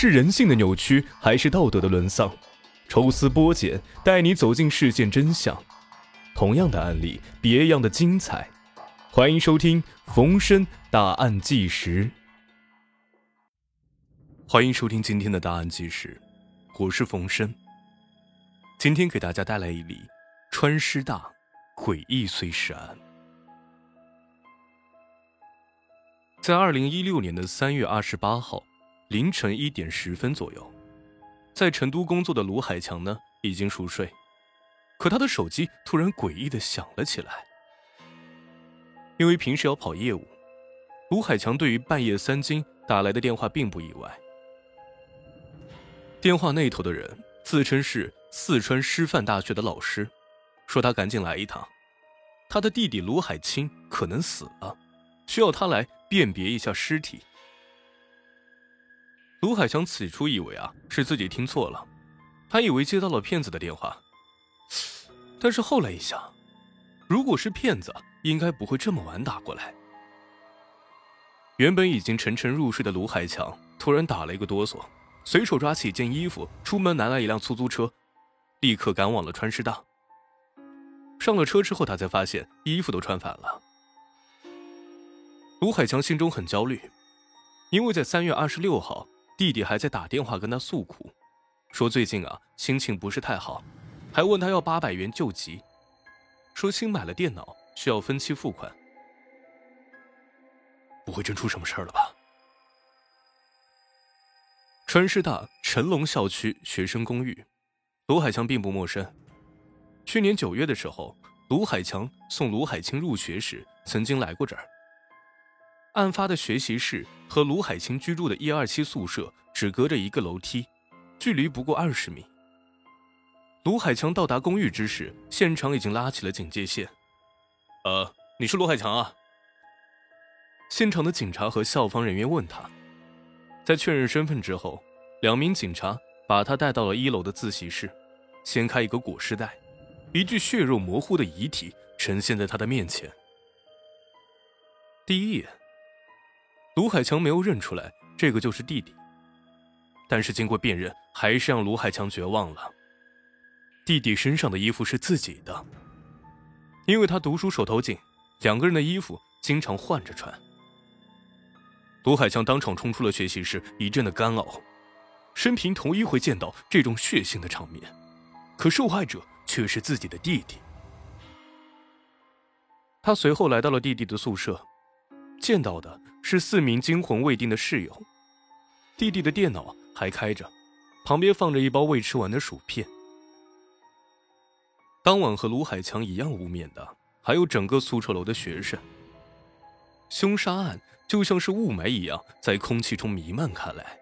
是人性的扭曲，还是道德的沦丧？抽丝剥茧，带你走进事件真相。同样的案例，别样的精彩。欢迎收听《逢申大案纪实》。欢迎收听今天的大案纪实，我是冯申。今天给大家带来一例川师大诡异碎尸案。在二零一六年的三月二十八号凌晨一点十分左右，在成都工作的卢海强呢已经熟睡，可他的手机突然诡异的响了起来。因为平时要跑业务，卢海强对于半夜三更打来的电话并不意外。电话那头的人自称是四川师范大学的老师，说他赶紧来一趟，他的弟弟卢海清可能死了，需要他来辨别一下尸体。卢海强起初以为啊是自己听错了，他以为接到了骗子的电话，但是后来一想，如果是骗子，应该不会这么晚打过来。原本已经沉沉入睡的卢海强突然打了一个哆嗦。随手抓起一件衣服，出门拿来一辆出租车，立刻赶往了川师大。上了车之后，他才发现衣服都穿反了。卢海强心中很焦虑，因为在三月二十六号，弟弟还在打电话跟他诉苦，说最近啊心情不是太好，还问他要八百元救急，说新买了电脑需要分期付款。不会真出什么事儿了吧？川师大成龙校区学生公寓，卢海强并不陌生。去年九月的时候，卢海强送卢海清入学时曾经来过这儿。案发的学习室和卢海清居住的一二七宿舍只隔着一个楼梯，距离不过二十米。卢海强到达公寓之时，现场已经拉起了警戒线。呃，你是卢海强啊？现场的警察和校方人员问他。在确认身份之后，两名警察把他带到了一楼的自习室，掀开一个裹尸袋，一具血肉模糊的遗体呈现在他的面前。第一眼，卢海强没有认出来这个就是弟弟，但是经过辨认，还是让卢海强绝望了。弟弟身上的衣服是自己的，因为他读书手头紧，两个人的衣服经常换着穿。卢海强当场冲出了学习室，一阵的干呕，生平头一回见到这种血腥的场面，可受害者却是自己的弟弟。他随后来到了弟弟的宿舍，见到的是四名惊魂未定的室友，弟弟的电脑还开着，旁边放着一包未吃完的薯片。当晚和卢海强一样无眠的，还有整个宿舍楼的学生。凶杀案。就像是雾霾一样，在空气中弥漫开来。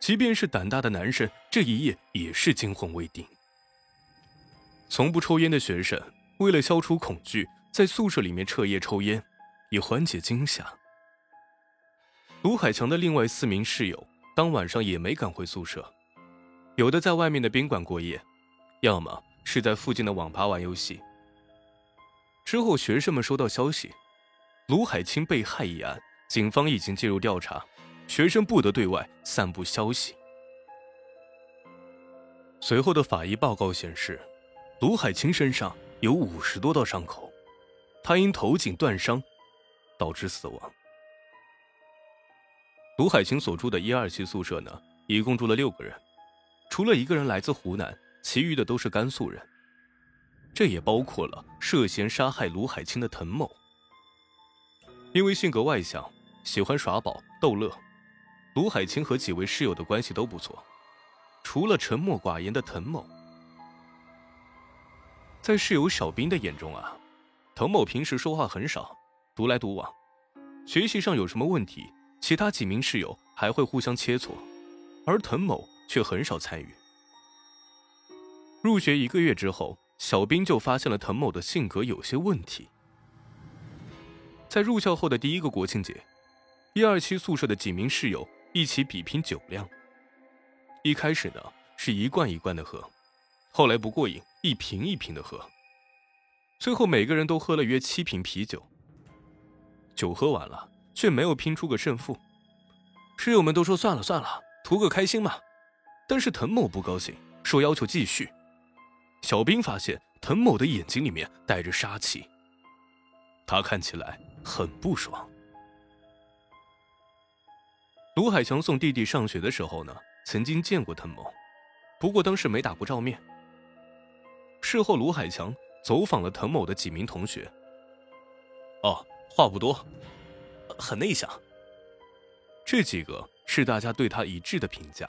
即便是胆大的男生，这一夜也是惊魂未定。从不抽烟的学生，为了消除恐惧，在宿舍里面彻夜抽烟，以缓解惊吓。卢海强的另外四名室友，当晚上也没赶回宿舍，有的在外面的宾馆过夜，要么是在附近的网吧玩游戏。之后，学生们收到消息，卢海清被害一案。警方已经介入调查，学生不得对外散布消息。随后的法医报告显示，卢海清身上有五十多道伤口，他因头颈断伤导致死亡。卢海清所住的一二期宿舍呢，一共住了六个人，除了一个人来自湖南，其余的都是甘肃人，这也包括了涉嫌杀害卢海清的滕某。因为性格外向，喜欢耍宝逗乐，卢海清和几位室友的关系都不错。除了沉默寡言的滕某，在室友小兵的眼中啊，滕某平时说话很少，独来独往，学习上有什么问题，其他几名室友还会互相切磋，而滕某却很少参与。入学一个月之后，小兵就发现了滕某的性格有些问题。在入校后的第一个国庆节，一二期宿舍的几名室友一起比拼酒量。一开始呢是一罐一罐的喝，后来不过瘾，一瓶一瓶的喝，最后每个人都喝了约七瓶啤酒。酒喝完了，却没有拼出个胜负，室友们都说算了算了，图个开心嘛。但是滕某不高兴，说要求继续。小兵发现滕某的眼睛里面带着杀气，他看起来很不爽。卢海强送弟弟上学的时候呢，曾经见过滕某，不过当时没打过照面。事后，卢海强走访了滕某的几名同学。哦，话不多，很内向。这几个是大家对他一致的评价。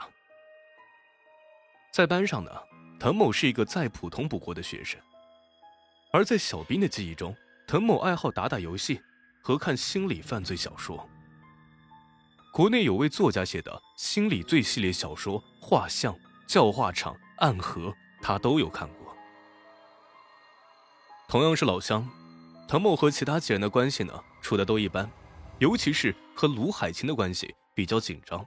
在班上呢。滕某是一个再普通不过的学生，而在小兵的记忆中，滕某爱好打打游戏和看心理犯罪小说。国内有位作家写的心理罪系列小说《画像》《教化场》《暗河》，他都有看过。同样是老乡，滕某和其他几人的关系呢，处的都一般，尤其是和卢海清的关系比较紧张。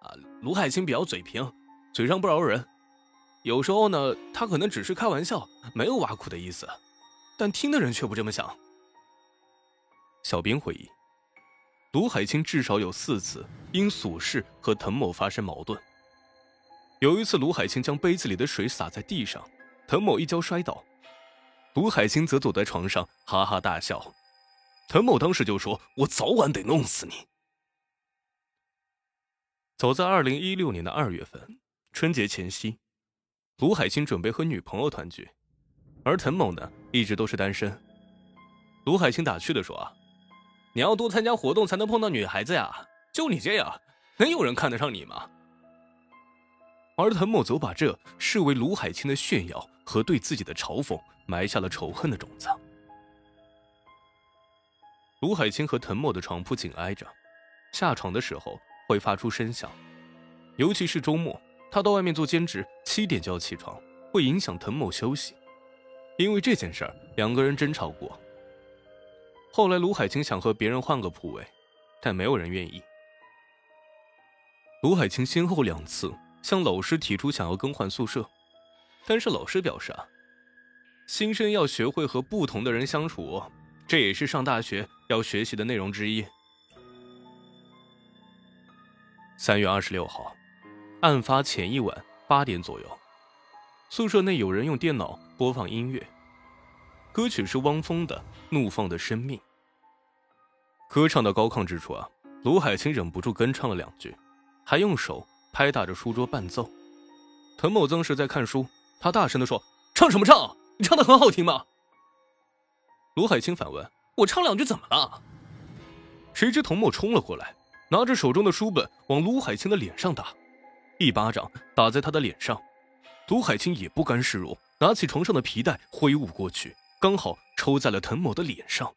啊，卢海清比较嘴贫，嘴上不饶人。有时候呢，他可能只是开玩笑，没有挖苦的意思，但听的人却不这么想。小兵回忆，卢海清至少有四次因琐事和滕某发生矛盾。有一次，卢海清将杯子里的水洒在地上，滕某一跤摔倒，卢海清则坐在床上哈哈大笑。滕某当时就说：“我早晚得弄死你。”早在二零一六年的二月份，春节前夕。卢海清准备和女朋友团聚，而滕某呢，一直都是单身。卢海清打趣的说：“啊，你要多参加活动才能碰到女孩子呀，就你这样，能有人看得上你吗？”而滕某则把这视为卢海清的炫耀和对自己的嘲讽，埋下了仇恨的种子。卢海清和滕某的床铺紧挨着，下床的时候会发出声响，尤其是周末。他到外面做兼职，七点就要起床，会影响滕某休息。因为这件事儿，两个人争吵过。后来卢海清想和别人换个铺位，但没有人愿意。卢海清先后两次向老师提出想要更换宿舍，但是老师表示啊，新生要学会和不同的人相处，这也是上大学要学习的内容之一。三月二十六号。案发前一晚八点左右，宿舍内有人用电脑播放音乐，歌曲是汪峰的《怒放的生命》。歌唱到高亢之处啊，卢海清忍不住跟唱了两句，还用手拍打着书桌伴奏。滕某当时在看书，他大声的说：“唱什么唱？你唱的很好听吗？”卢海清反问：“我唱两句怎么了？”谁知滕某冲了过来，拿着手中的书本往卢海清的脸上打。一巴掌打在他的脸上，卢海清也不甘示弱，拿起床上的皮带挥舞过去，刚好抽在了滕某的脸上。